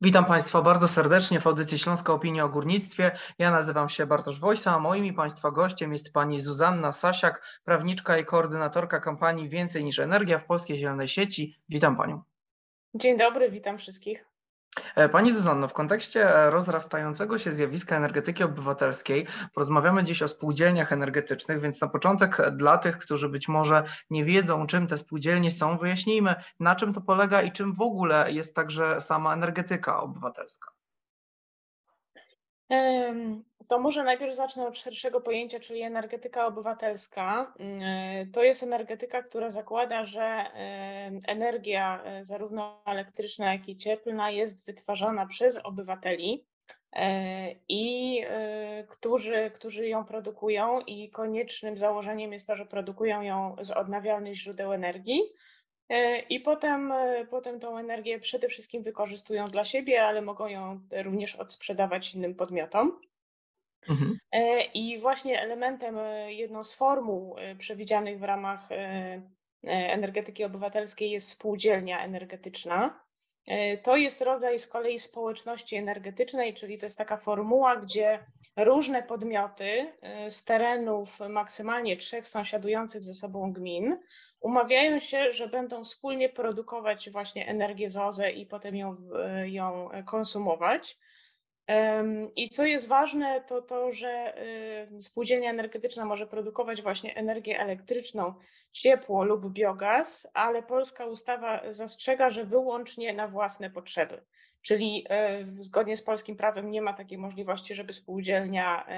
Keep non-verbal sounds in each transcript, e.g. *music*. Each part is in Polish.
Witam Państwa bardzo serdecznie w audycji Śląska Opinia o Górnictwie. Ja nazywam się Bartosz Wojsa, a moim i Państwa gościem jest pani Zuzanna Sasiak, prawniczka i koordynatorka kampanii Więcej niż Energia w Polskiej Zielonej Sieci. Witam Panią. Dzień dobry, witam wszystkich. E, pani Zuzanno, w kontekście e, rozrastającego się zjawiska energetyki obywatelskiej porozmawiamy dziś o spółdzielniach energetycznych, więc na początek e, dla tych, którzy być może nie wiedzą, czym te spółdzielnie są, wyjaśnijmy, na czym to polega i czym w ogóle jest także sama energetyka obywatelska. To może najpierw zacznę od szerszego pojęcia, czyli energetyka obywatelska. Mm, to jest energetyka, która zakłada, że energia e, zarówno elektryczna, jak i cieplna jest wytwarzana przez obywateli e, i e, którzy, którzy ją produkują i koniecznym założeniem jest to, że produkują ją z odnawialnych źródeł energii E, I potem, e, potem tą energię przede wszystkim wykorzystują dla siebie, ale mogą ją również odsprzedawać innym podmiotom. Mhm. E, I właśnie elementem, jedną z formuł przewidzianych w ramach energetyki obywatelskiej jest spółdzielnia energetyczna. To jest rodzaj z kolei społeczności energetycznej, czyli to jest taka formuła, gdzie różne podmioty z terenów maksymalnie trzech sąsiadujących ze sobą gmin umawiają się, że będą wspólnie produkować właśnie energię z OZE i potem ją, ją konsumować. I co jest ważne, to to, że spółdzielnia energetyczna może produkować właśnie energię elektryczną, ciepło lub biogaz, ale polska ustawa zastrzega, że wyłącznie na własne potrzeby. Czyli e, zgodnie z polskim prawem nie ma takiej możliwości, żeby spółdzielnia e,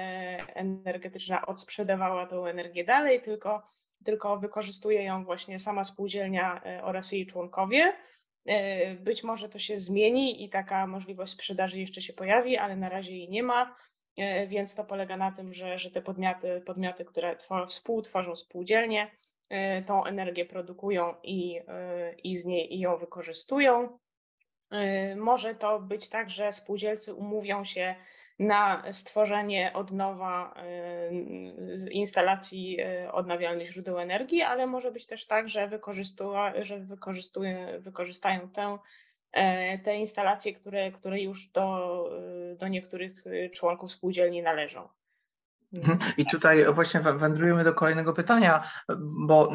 energetyczna odsprzedawała tą energię dalej, tylko tylko wykorzystuje ją właśnie sama spółdzielnia e, oraz jej członkowie. E, być może to się zmieni i taka możliwość sprzedaży jeszcze się pojawi, ale na razie jej nie ma, e, więc to polega na tym, że, że te podmioty, podmioty które współtworzą spółdzielnie, tą energię produkują i, i z niej i ją wykorzystują. Może to być tak, że spółdzielcy umówią się na stworzenie od nowa y, instalacji y, odnawialnych źródeł energii, ale może być też tak, że, że wykorzystają tę, e, te instalacje, które, które już do, y, do niektórych członków spółdzielni należą. Mhm. I tutaj właśnie wędrujemy do kolejnego pytania, bo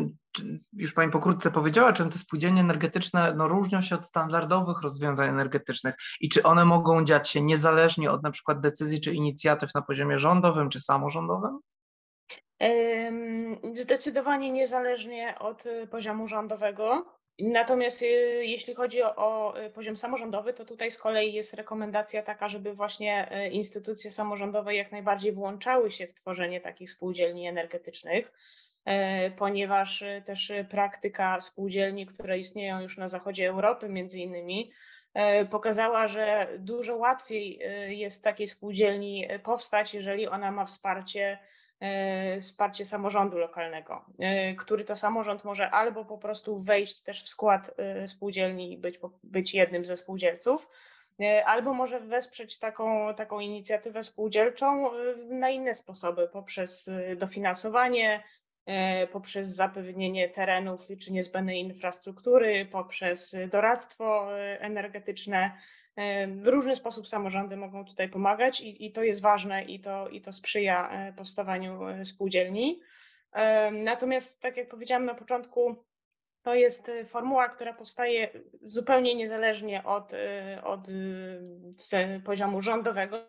już Pani pokrótce powiedziała, czym te spółdzielnie energetyczne no, różnią się od standardowych rozwiązań energetycznych i czy one mogą dziać się niezależnie od na przykład decyzji czy inicjatyw na poziomie rządowym czy samorządowym? Zdecydowanie niezależnie od y, poziomu rządowego. Natomiast y, jeśli chodzi o, y, poziom samorządowy, to tutaj z kolei jest rekomendacja taka, żeby właśnie y, instytucje samorządowe jak najbardziej włączały się w tworzenie takich spółdzielni energetycznych, ponieważ też praktyka spółdzielni, które istnieją już na zachodzie Europy między innymi, pokazała, że dużo łatwiej jest takiej spółdzielni powstać, jeżeli ona ma wsparcie wsparcie samorządu lokalnego, e, który to samorząd może albo po prostu wejść też w skład e, spółdzielni i być, być jednym ze spółdzielców, albo może wesprzeć taką, taką inicjatywę spółdzielczą na inne sposoby, poprzez dofinansowanie, poprzez zapewnienie terenów czy niezbędnej infrastruktury, poprzez doradztwo energetyczne, w różny sposób samorządy mogą tutaj pomagać i, i to jest ważne i to, i to sprzyja e, powstawaniu e, spółdzielni. Natomiast, tak jak powiedziałam na początku, to jest e, formuła, która powstaje zupełnie niezależnie od, od poziomu rządowego,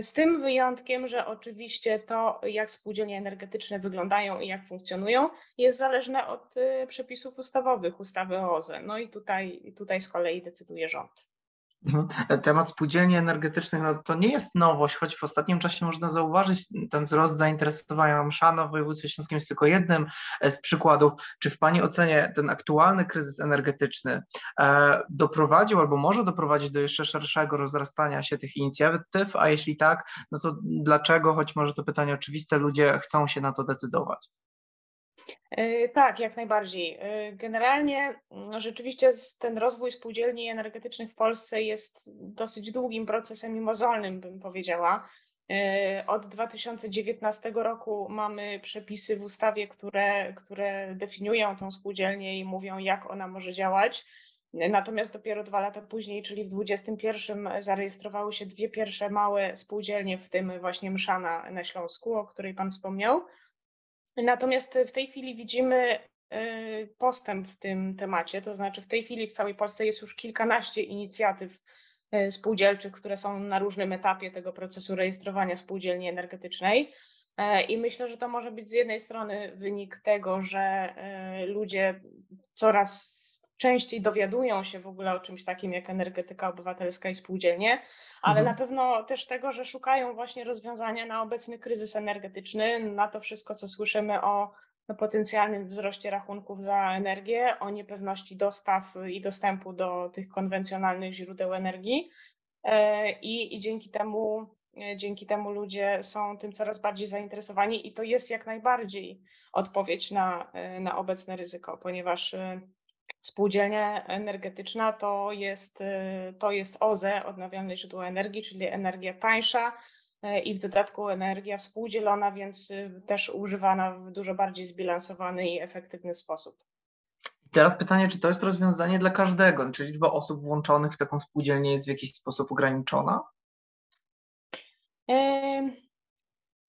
z tym wyjątkiem, że oczywiście to, jak spółdzielnie energetyczne wyglądają i jak funkcjonują, jest zależne od przepisów ustawowych, ustawy o OZE. No i tutaj, tutaj z kolei decyduje rząd. Mhm. Temat spółdzielni energetycznych no to nie jest nowość, choć w ostatnim czasie można zauważyć ten wzrost zainteresowania Mszana w województwie śląskim jest tylko jednym e, z przykładów. Czy w Pani ocenie ten aktualny kryzys energetyczny e, doprowadził albo może doprowadzić do jeszcze szerszego rozrastania się tych inicjatyw, a jeśli tak, no to dlaczego, choć może to pytanie oczywiste, ludzie chcą się na to decydować? E, tak, jak najbardziej. E, generalnie no, rzeczywiście ten rozwój spółdzielni energetycznych w Polsce jest dosyć długim procesem i mozolnym, bym powiedziała. E, od 2019 roku mamy przepisy w ustawie, które, które definiują tą spółdzielnię i mówią, jak ona może działać. Natomiast dopiero dwa lata później, czyli w 2021 zarejestrowały się dwie pierwsze małe spółdzielnie, w tym właśnie Mszana na Śląsku, o której Pan wspomniał. Natomiast w tej chwili widzimy y, postęp w tym temacie, to znaczy w tej chwili w całej Polsce jest już kilkanaście inicjatyw y, spółdzielczych, które są na różnym etapie tego procesu rejestrowania spółdzielni energetycznej. E, I myślę, że to może być z jednej strony wynik tego, że ludzie coraz częściej dowiadują się w ogóle o czymś takim jak energetyka obywatelska i spółdzielnie, ale mhm. na pewno też tego, że szukają właśnie rozwiązania na obecny kryzys energetyczny, na to wszystko, co słyszymy o potencjalnym wzroście rachunków za energię, o niepewności dostaw i dostępu do tych konwencjonalnych źródeł energii. E, I, i dzięki temu e, dzięki temu ludzie są tym coraz bardziej zainteresowani i to jest jak najbardziej odpowiedź na, e, na obecne ryzyko, ponieważ Spółdzielnia energetyczna to jest, y, to jest OZE, odnawialne źródło energii, czyli energia tańsza y, i w dodatku energia współdzielona, więc y, też używana w dużo bardziej zbilansowany i efektywny sposób. Teraz pytanie, czy to jest rozwiązanie dla każdego? Czy liczba osób włączonych w taką spółdzielnię jest w jakiś sposób ograniczona?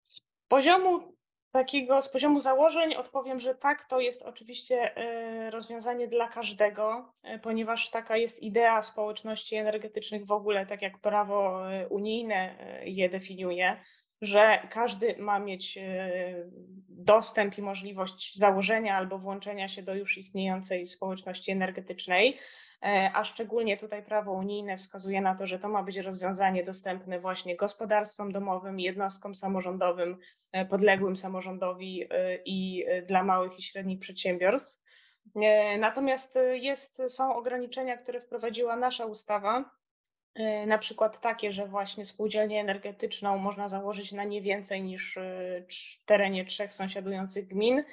Z poziomu takiego z poziomu założeń odpowiem, że tak, to jest oczywiście e, rozwiązanie dla każdego, e, ponieważ taka jest idea społeczności energetycznych w ogóle, tak jak prawo e, unijne je definiuje, że każdy ma mieć dostęp i możliwość założenia albo włączenia się do już istniejącej społeczności energetycznej. E, a szczególnie tutaj prawo unijne wskazuje na to, że to ma być rozwiązanie dostępne właśnie gospodarstwom domowym, jednostkom samorządowym, e, podległym samorządowi e, i dla małych i średnich przedsiębiorstw. Natomiast jest, są ograniczenia, które wprowadziła nasza ustawa, na przykład takie, że właśnie spółdzielnię energetyczną można założyć na nie więcej niż terenie trzech sąsiadujących gmin,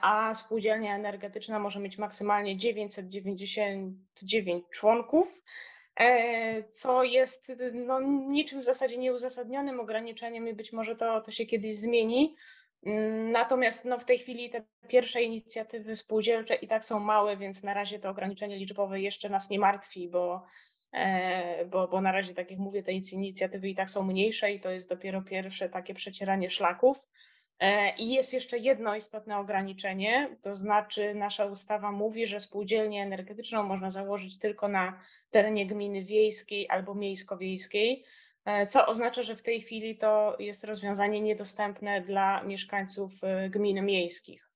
a spółdzielnia energetyczna może mieć maksymalnie 999 członków, e, co jest no, niczym w zasadzie nieuzasadnionym ograniczeniem i być może to, to się kiedyś zmieni. Mm, natomiast no, w tej chwili te pierwsze inicjatywy spółdzielcze i tak są małe, więc na razie to ograniczenie liczbowe jeszcze nas nie martwi, bo, e, bo, bo na razie, tak jak mówię, te inicjatywy i tak są mniejsze i to jest dopiero pierwsze takie przecieranie szlaków. E, I jest jeszcze jedno istotne ograniczenie, to znaczy nasza ustawa mówi, że spółdzielnię energetyczną można założyć tylko na terenie gminy wiejskiej albo miejsko-wiejskiej, e, co oznacza, że w tej chwili to jest rozwiązanie niedostępne dla mieszkańców e, gmin miejskich.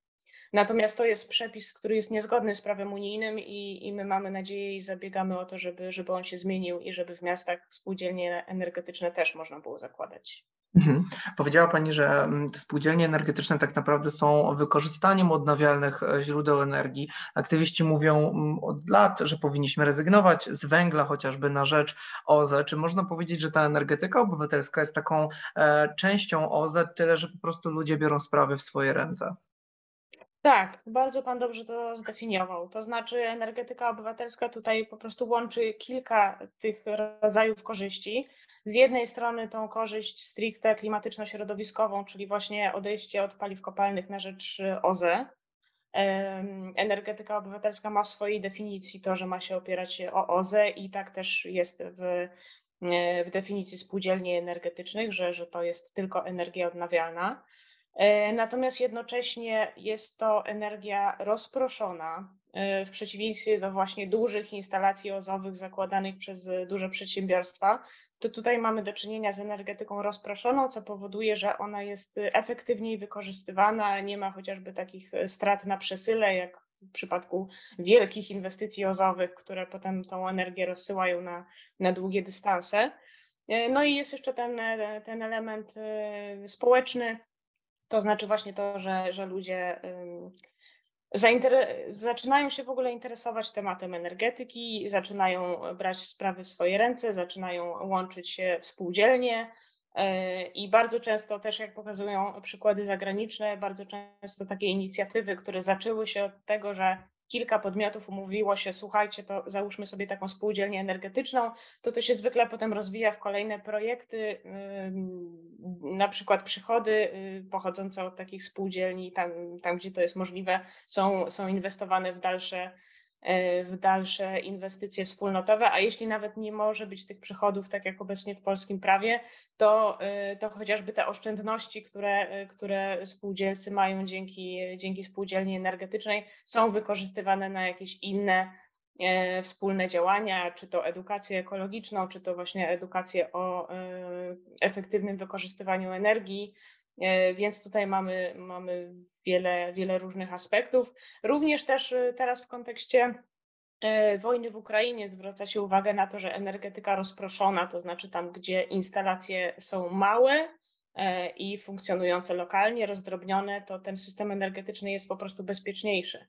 Natomiast to jest przepis, który jest niezgodny z prawem unijnym i, i my mamy nadzieję i zabiegamy o to, żeby, żeby on się zmienił i żeby w miastach spółdzielnie energetyczne też można było zakładać. Mhm. Powiedziała Pani, że mm, spółdzielnie energetyczne tak naprawdę są wykorzystaniem odnawialnych e, źródeł energii. Aktywiści mówią mm, od lat, że powinniśmy rezygnować z węgla chociażby na rzecz OZE. Czy można powiedzieć, że ta energetyka obywatelska jest taką e, częścią OZE, tyle że po prostu ludzie biorą sprawy w swoje ręce? Tak, bardzo Pan dobrze to zdefiniował. To znaczy, energetyka obywatelska tutaj po prostu łączy kilka tych rodzajów korzyści. Z jednej strony tą korzyść stricte klimatyczno-środowiskową, czyli właśnie odejście od paliw kopalnych na rzecz OZE. Energetyka obywatelska ma w swojej definicji to, że ma się opierać o OZE i tak też jest w, w definicji spółdzielni energetycznych, że, że to jest tylko energia odnawialna. E, natomiast jednocześnie jest to energia rozproszona, e, w przeciwieństwie do właśnie dużych instalacji ozowych zakładanych przez duże przedsiębiorstwa, to tutaj mamy do czynienia z energetyką rozproszoną, co powoduje, że ona jest efektywniej wykorzystywana, nie ma chociażby takich strat na przesyle, jak w przypadku wielkich inwestycji ozowych, które potem tą energię rozsyłają na, na długie dystanse. E, no i jest jeszcze ten, ten element społeczny, to znaczy właśnie to, że, że ludzie zaczynają się w ogóle interesować tematem energetyki, zaczynają brać sprawy w swoje ręce, zaczynają łączyć się w spółdzielnie. E, I bardzo często też, jak pokazują przykłady zagraniczne, bardzo często takie inicjatywy, które zaczęły się od tego, że kilka podmiotów umówiło się, słuchajcie, to załóżmy sobie taką spółdzielnię energetyczną, to to się zwykle potem rozwija w kolejne projekty, na przykład przychody y, pochodzące od takich spółdzielni, tam, tam gdzie to jest możliwe, są, są inwestowane w dalsze w dalsze inwestycje wspólnotowe, a jeśli nawet nie może być tych przychodów, tak jak obecnie w polskim prawie, to, to chociażby te oszczędności, które, które spółdzielcy mają dzięki, dzięki spółdzielni energetycznej, są wykorzystywane na jakieś inne E, wspólne działania, czy to edukację ekologiczną, czy to właśnie edukację o e, efektywnym wykorzystywaniu energii. E, więc tutaj mamy, mamy wiele, wiele różnych aspektów. Również też teraz w kontekście wojny w Ukrainie zwraca się uwagę na to, że energetyka rozproszona, to znaczy tam, gdzie instalacje są małe i funkcjonujące lokalnie, rozdrobnione, to ten system energetyczny jest po prostu bezpieczniejszy.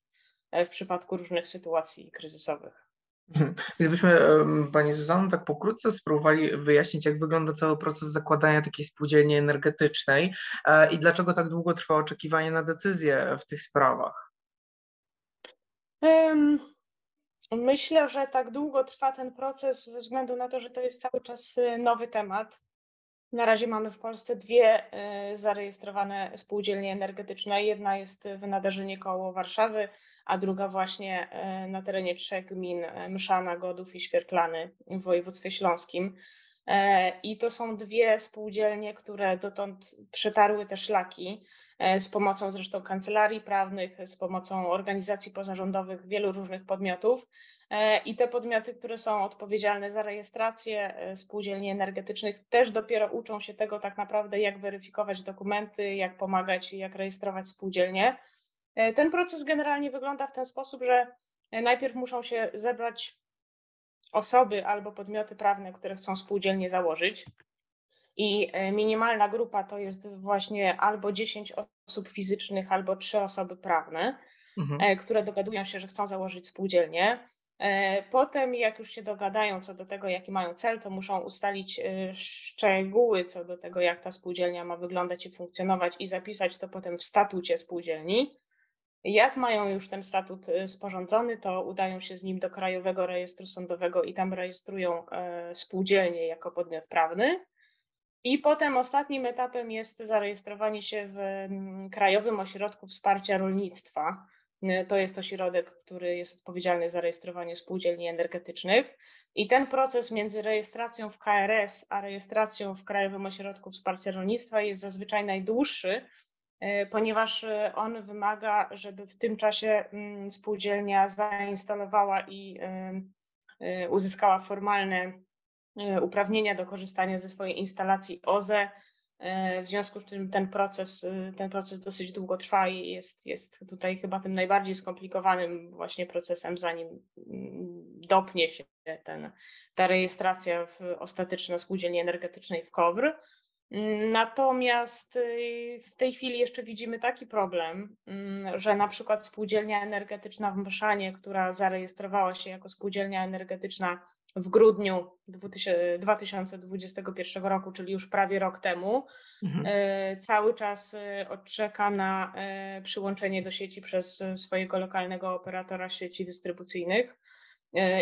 E, w przypadku różnych sytuacji kryzysowych. *laughs* Gdybyśmy Pani Zuzanno tak pokrótce spróbowali wyjaśnić, jak wygląda cały proces zakładania takiej spółdzielni energetycznej e, i dlaczego tak długo trwa oczekiwanie na decyzję w tych sprawach? Myślę, że tak długo trwa ten proces ze względu na to, że to jest cały czas y, nowy temat. Na razie mamy w Polsce dwie y, zarejestrowane spółdzielnie energetyczne. Jedna jest w Nadarzynie koło Warszawy, a druga właśnie y, na terenie trzech gmin y, Mszana, Godów i Świerklany w województwie śląskim. I to są dwie spółdzielnie, które dotąd przetarły te szlaki z pomocą zresztą kancelarii prawnych, z pomocą organizacji pozarządowych, wielu różnych podmiotów. E, I te podmioty, które są odpowiedzialne za rejestrację e, spółdzielni energetycznych, też dopiero uczą się tego tak naprawdę, jak weryfikować dokumenty, jak pomagać i jak rejestrować spółdzielnie. E, ten proces generalnie wygląda w ten sposób, że najpierw muszą się zebrać osoby albo podmioty prawne, które chcą spółdzielnie założyć. I minimalna grupa to jest właśnie albo 10 osób fizycznych, albo 3 osoby prawne, mhm. które dogadują się, że chcą założyć spółdzielnię. E, potem, jak już się dogadają co do tego, jaki mają cel, to muszą ustalić e, szczegóły co do tego, jak ta spółdzielnia ma wyglądać i funkcjonować, i zapisać to potem w statucie spółdzielni. Jak mają już ten statut e, sporządzony, to udają się z nim do Krajowego Rejestru Sądowego i tam rejestrują spółdzielnię jako podmiot prawny. I potem ostatnim etapem jest zarejestrowanie się w Krajowym Ośrodku Wsparcia Rolnictwa Y, to jest ośrodek, który jest odpowiedzialny za rejestrowanie spółdzielni energetycznych. I ten proces między rejestracją w KRS a rejestracją w Krajowym Ośrodku Wsparcia Rolnictwa jest zazwyczaj najdłuższy, y, ponieważ y, on wymaga, żeby w tym czasie mm, spółdzielnia zainstalowała i uzyskała formalne uprawnienia do korzystania ze swojej instalacji OZE, E, w związku z czym ten proces, e, ten proces dosyć długo trwa i jest, jest tutaj chyba tym najbardziej skomplikowanym właśnie procesem, zanim mm, dopnie się ten, ta rejestracja w ostatecznej spółdzielni energetycznej w KOWR. Natomiast e, w tej chwili jeszcze widzimy taki problem, mm, że na przykład spółdzielnia energetyczna w Mszanie, która zarejestrowała się jako spółdzielnia energetyczna w grudniu 2021 roku, czyli już prawie rok temu, mhm. E, cały czas e, odczeka na przyłączenie do sieci przez swojego lokalnego operatora sieci dystrybucyjnych.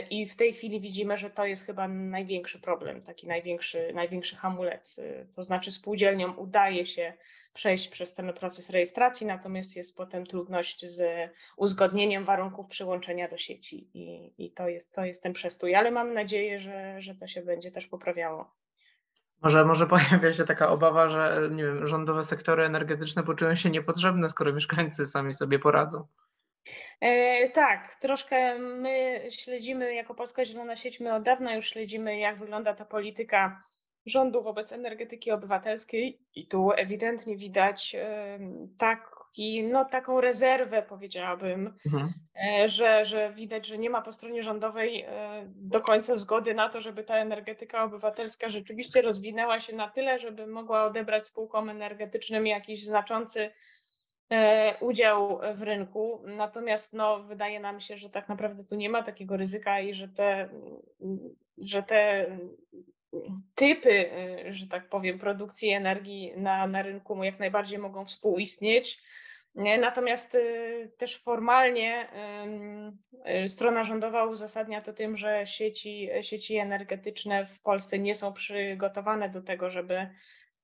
I w tej chwili widzimy, że to jest chyba największy problem, taki największy, największy hamulec. To znaczy, spółdzielniom udaje się przejść przez ten proces rejestracji, natomiast jest potem trudność z uzgodnieniem warunków przyłączenia do sieci i, i to, jest, to jest ten przestój, ale mam nadzieję, że, że to się będzie też poprawiało. Może, może pojawia się taka obawa, że nie wiem, rządowe sektory energetyczne poczują się niepotrzebne, skoro mieszkańcy sami sobie poradzą. E, tak, troszkę my śledzimy jako Polska Zielona Sieć, my od dawna już śledzimy, jak wygląda ta polityka rządu wobec energetyki obywatelskiej i tu ewidentnie widać taki, no, taką rezerwę, powiedziałabym, mhm. E, że, że widać, że nie ma po stronie rządowej e, do końca zgody na to, żeby ta energetyka obywatelska rzeczywiście rozwinęła się na tyle, żeby mogła odebrać spółkom energetycznym jakiś znaczący e, udział w rynku. Natomiast no, wydaje nam się, że tak naprawdę tu nie ma takiego ryzyka i że te, że te typy, y, że tak powiem, produkcji energii na, na rynku jak najbardziej mogą współistnieć. Natomiast y, też formalnie strona rządowa uzasadnia to tym, że sieci, sieci energetyczne w Polsce nie są przygotowane do tego, żeby,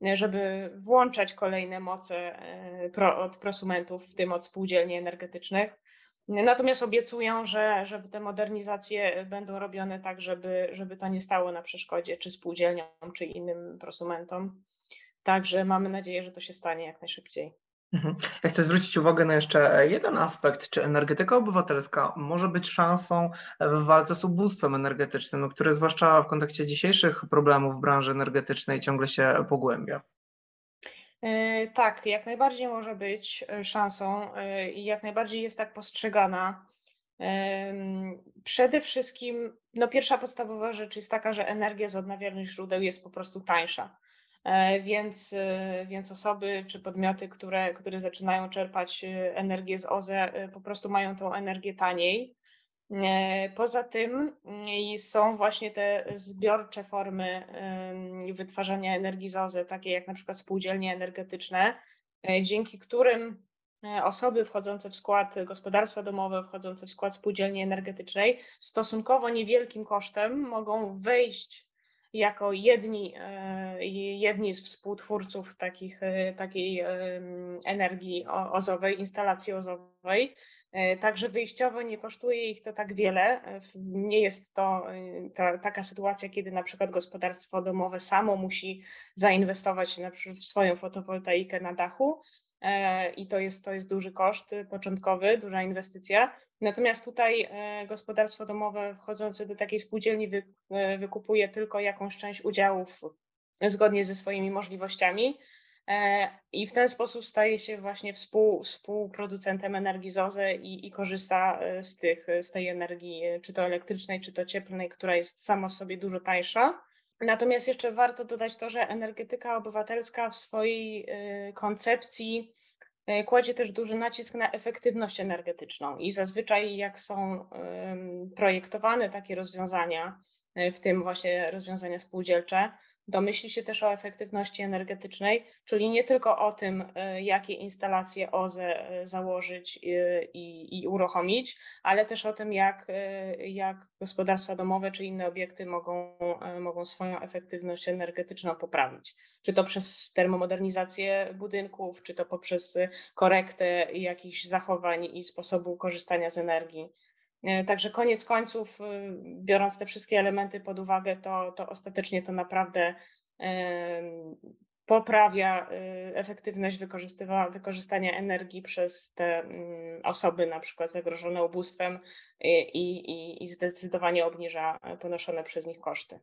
żeby włączać kolejne moce od prosumentów, w tym od spółdzielni energetycznych. Natomiast obiecują, że żeby te modernizacje będą robione tak, żeby, żeby to nie stało na przeszkodzie czy spółdzielniom, czy innym prosumentom. Także mamy nadzieję, że to się stanie jak najszybciej. Mhm. Ja chcę zwrócić uwagę na jeszcze jeden aspekt. Czy energetyka obywatelska może być szansą w walce z ubóstwem energetycznym, które zwłaszcza w kontekście dzisiejszych problemów w branży energetycznej ciągle się pogłębia? E, tak, jak najbardziej może być e, szansą e, i jak najbardziej jest tak postrzegana. Przede wszystkim, no pierwsza podstawowa rzecz jest taka, że energia z odnawialnych źródeł jest po prostu tańsza. Więc, więc osoby czy podmioty, które, które zaczynają czerpać energię z OZE, po prostu mają tą energię taniej. E, poza tym mm, są właśnie te zbiorcze formy wytwarzania energii z OZE, takie jak na przykład spółdzielnie energetyczne, e, dzięki którym e, osoby wchodzące w skład gospodarstwa domowe, wchodzące w skład spółdzielni energetycznej, stosunkowo niewielkim kosztem mogą wejść jako jedni, jedni z współtwórców takich, takiej energii ozowej, instalacji ozowej, E, także wyjściowo nie kosztuje ich to tak wiele. E, nie jest to e, ta, taka sytuacja, kiedy na przykład gospodarstwo domowe samo musi zainwestować w swoją fotowoltaikę na dachu i to jest, to jest duży koszt początkowy, duża inwestycja. Natomiast tutaj gospodarstwo domowe wchodzące do takiej spółdzielni wy, wykupuje tylko jakąś część udziałów zgodnie ze swoimi możliwościami E, i w ten sposób staje się właśnie współ, współproducentem energii ZOZE i, i korzysta e, z, tych, z tej energii, e, czy to elektrycznej, czy to cieplnej, która jest sama w sobie dużo tańsza. Natomiast jeszcze warto dodać to, że energetyka obywatelska w swojej koncepcji kładzie też duży nacisk na efektywność energetyczną. I zazwyczaj jak są projektowane takie rozwiązania, w tym właśnie rozwiązania spółdzielcze, Domyśli się też o efektywności energetycznej, czyli nie tylko o tym, e, jakie instalacje OZE e, założyć e, i, i uruchomić, ale też o tym, jak, jak gospodarstwa domowe czy inne obiekty mogą, mogą swoją efektywność energetyczną poprawić. Czy to przez termomodernizację budynków, czy to poprzez korektę jakichś zachowań i sposobu korzystania z energii. E, także koniec końców, y, biorąc te wszystkie elementy pod uwagę, to, to ostatecznie to naprawdę poprawia y, efektywność wykorzystania energii przez te mm, osoby na przykład zagrożone ubóstwem i, i, i zdecydowanie obniża ponoszone przez nich koszty.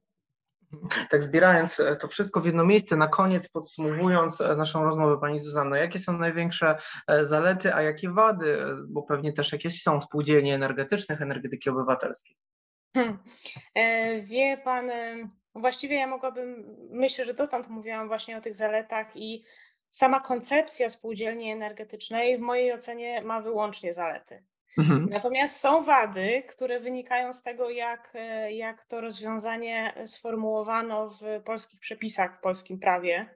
Tak zbierając e, to wszystko w jedno miejsce, na koniec podsumowując e, naszą rozmowę Pani Zuzanno, jakie są największe e, zalety, a jakie wady, bo pewnie też jakieś są spółdzielni energetycznych, energetyki obywatelskiej? Hmm. Wie Pan, właściwie ja mogłabym, myślę, że dotąd mówiłam właśnie o tych zaletach i sama koncepcja spółdzielni energetycznej w mojej ocenie ma wyłącznie zalety. Mhm. Natomiast są wady, które wynikają z tego, jak, e, jak to rozwiązanie sformułowano w polskich przepisach, w polskim prawie.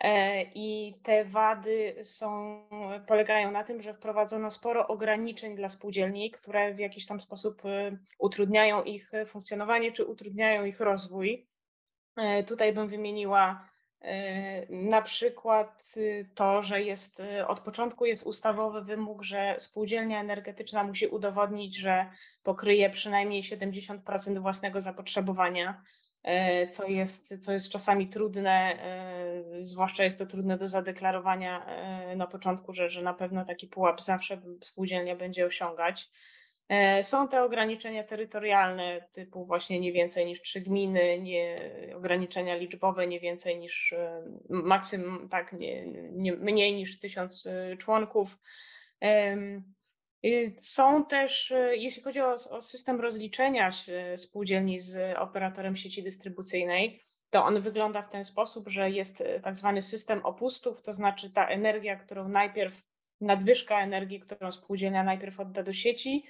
E, I te wady są, polegają na tym, że wprowadzono sporo ograniczeń dla spółdzielni, które w jakiś tam sposób e, utrudniają ich funkcjonowanie czy utrudniają ich rozwój. Tutaj bym wymieniła E, na przykład y, to, że jest y, od początku jest ustawowy wymóg, że spółdzielnia energetyczna musi udowodnić, że pokryje przynajmniej 70% własnego zapotrzebowania, e, co jest, co jest czasami trudne, zwłaszcza jest to trudne do zadeklarowania na początku, że, że na pewno taki pułap zawsze spółdzielnia będzie osiągać. E, są te ograniczenia terytorialne, typu właśnie nie więcej niż trzy gminy, nie, ograniczenia liczbowe nie więcej niż e, maksymum, tak, nie, nie, mniej niż tysiąc e, członków. Są też, jeśli chodzi o, o system rozliczenia spółdzielni z operatorem sieci dystrybucyjnej, to on wygląda w ten sposób, że jest tak zwany system opustów, to znaczy ta energia, którą najpierw, nadwyżka energii, którą spółdzielnia najpierw odda do sieci,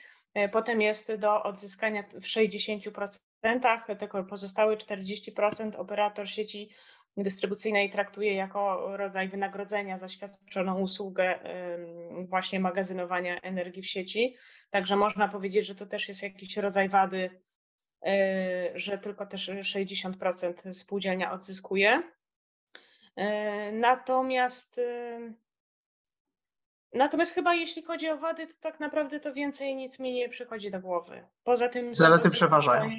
potem jest do odzyskania w 60%, tylko pozostałe 40% operator sieci dystrybucyjnej traktuje jako rodzaj wynagrodzenia za świadczoną usługę właśnie magazynowania energii w sieci. Także można powiedzieć, że to też jest jakiś rodzaj wady, e, że tylko też 60% spółdzielnia odzyskuje. E, natomiast Natomiast chyba jeśli chodzi o wady, to tak naprawdę to więcej nic mi nie przychodzi do głowy. Poza tym. Zalety przeważają.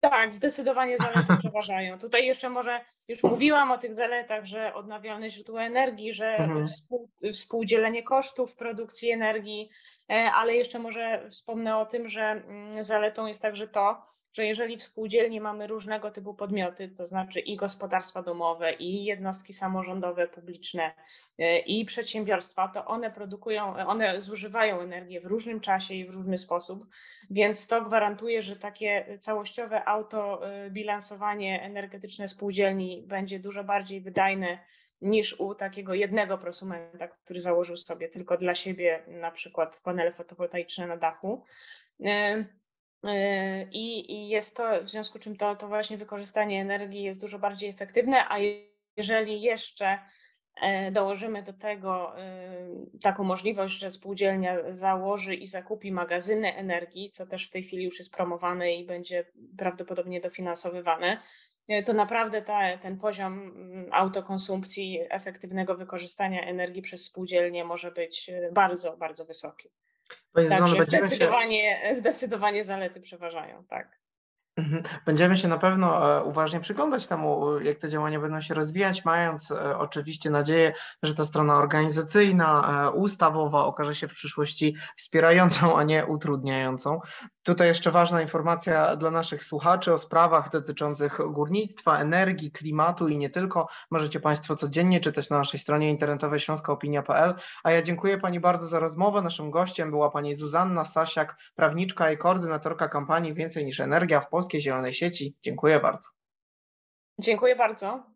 Tak, zdecydowanie zalety *laughs* przeważają. Tutaj jeszcze może, już mówiłam o tych zaletach, że odnawialne źródła energii, że Mhm. współ, współdzielenie kosztów produkcji energii, e, ale jeszcze może wspomnę o tym, że mm, zaletą jest także to, że jeżeli w spółdzielni mamy różnego typu podmioty, to znaczy i gospodarstwa domowe, i jednostki samorządowe, publiczne, e, i przedsiębiorstwa, to one produkują, one zużywają energię w różnym czasie i w różny sposób, więc to gwarantuje, że takie całościowe autobilansowanie energetyczne spółdzielni będzie dużo bardziej wydajne niż u takiego jednego prosumenta, który założył sobie tylko dla siebie na przykład panele fotowoltaiczne na dachu. E, I, I jest to, w związku z czym to, to właśnie wykorzystanie energii jest dużo bardziej efektywne, a jeżeli jeszcze e, dołożymy do tego e, taką możliwość, że spółdzielnia założy i zakupi magazyny energii, co też w tej chwili już jest promowane i będzie prawdopodobnie dofinansowywane, e, to naprawdę ta, ten poziom mm, autokonsumpcji, efektywnego wykorzystania energii przez spółdzielnie może być bardzo, bardzo wysoki. Także będziemy się, zdecydowanie, zdecydowanie zalety przeważają, tak. Mhm. Będziemy się na pewno e, uważnie przyglądać temu, jak te działania będą się rozwijać, mając e, oczywiście nadzieję, że ta strona organizacyjna, e, ustawowa okaże się w przyszłości wspierającą, a nie utrudniającą. Tutaj jeszcze ważna informacja dla naszych słuchaczy o sprawach dotyczących górnictwa, energii, klimatu i nie tylko. Możecie Państwo codziennie czytać na naszej stronie internetowej śląskaopinia.pl. A ja dziękuję Pani bardzo za rozmowę. Naszym gościem była Pani Zuzanna Sasiak, prawniczka i koordynatorka kampanii Więcej niż Energia w Polskiej Zielonej Sieci. Dziękuję bardzo. Dziękuję bardzo.